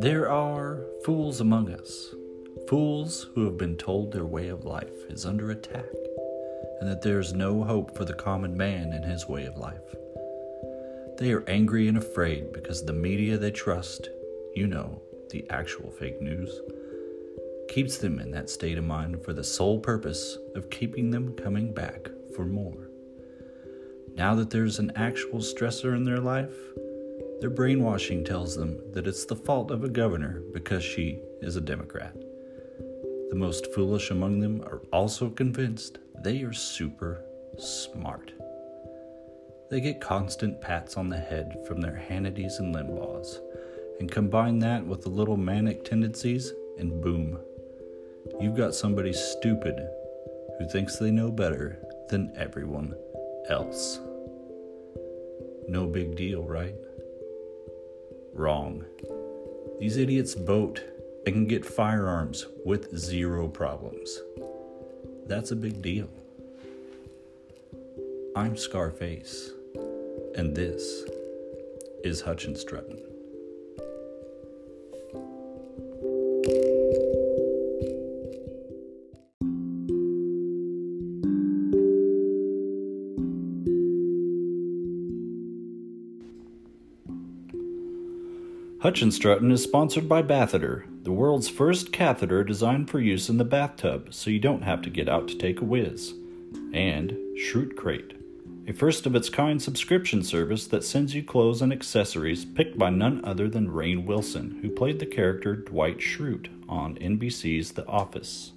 There are fools among us, fools who have been told their way of life is under attack, and that there is no hope for the common man in his way of life. They are angry and afraid because the media they trust, you know, the actual fake news, keeps them in that state of mind for the sole purpose of keeping them coming back for more. Now that there's an actual stressor in their life, their brainwashing tells them that it's the fault of a governor because she is a Democrat. The most foolish among them are also convinced they are super smart. They get constant pats on the head from their Hannitys and Limbaughs, and combine that with a little manic tendencies, and boom, you've got somebody stupid who thinks they know better than everyone else. No big deal, right? Wrong. These idiots vote and can get firearms with zero problems. That's a big deal. I'm Scarface, and this is Hutchin Struttin'. Hutchinstruttin is sponsored by Batheter, the world's first catheter designed for use in the bathtub so you don't have to get out to take a whiz. And Schrute Crate, a first of its kind subscription service that sends you clothes and accessories picked by none other than Rainn Wilson, who played the character Dwight Schrute on NBC's The Office.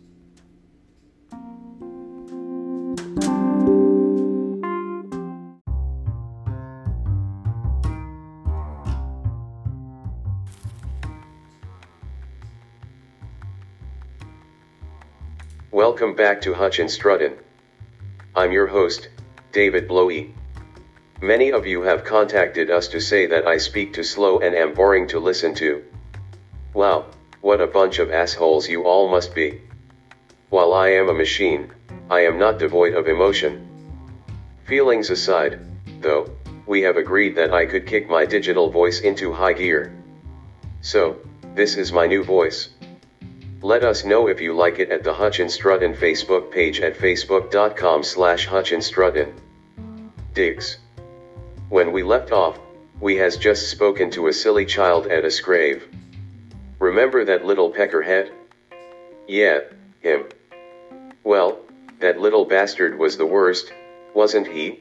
Welcome back to Hutch and Struttin'. I'm your host, David Blowy. Many of you have contacted us to say that I speak too slow and am boring to listen to. Wow, what a bunch of assholes you all must be. While I am a machine, I am not devoid of emotion. Feelings aside, though, we have agreed that I could kick my digital voice into high gear. So, this is my new voice. Let us know if you like it at the Hutchin Struttin Facebook page at facebook.com slash Hutchinstruttin. Diggs. When we left off, we has just spoken to a silly child at a scrave. Remember that little peckerhead? Yeah, him. Well, that little bastard was the worst, wasn't he?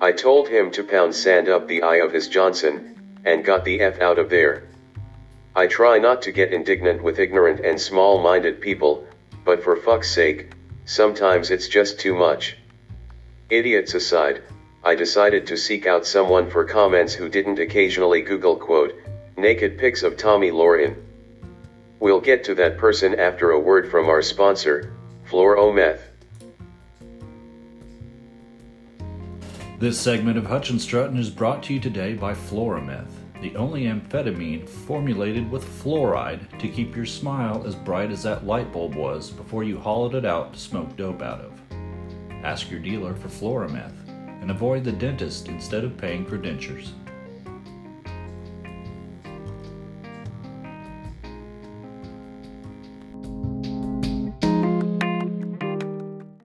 I told him to pound sand up the eye of his Johnson, and got the F out of there. I try not to get indignant with ignorant and small minded people, but for fuck's sake, sometimes it's just too much. Idiots aside, I decided to seek out someone for comments who didn't occasionally Google quote, naked pics of Tomi Lahren. We'll get to that person after a word from our sponsor, Fluorometh. This segment of Hutchin Struttin' is brought to you today by Fluorometh, the only amphetamine formulated with fluoride to keep your smile as bright as that light bulb was before you hollowed it out to smoke dope out of. Ask your dealer for Fluorometh and avoid the dentist instead of paying for dentures.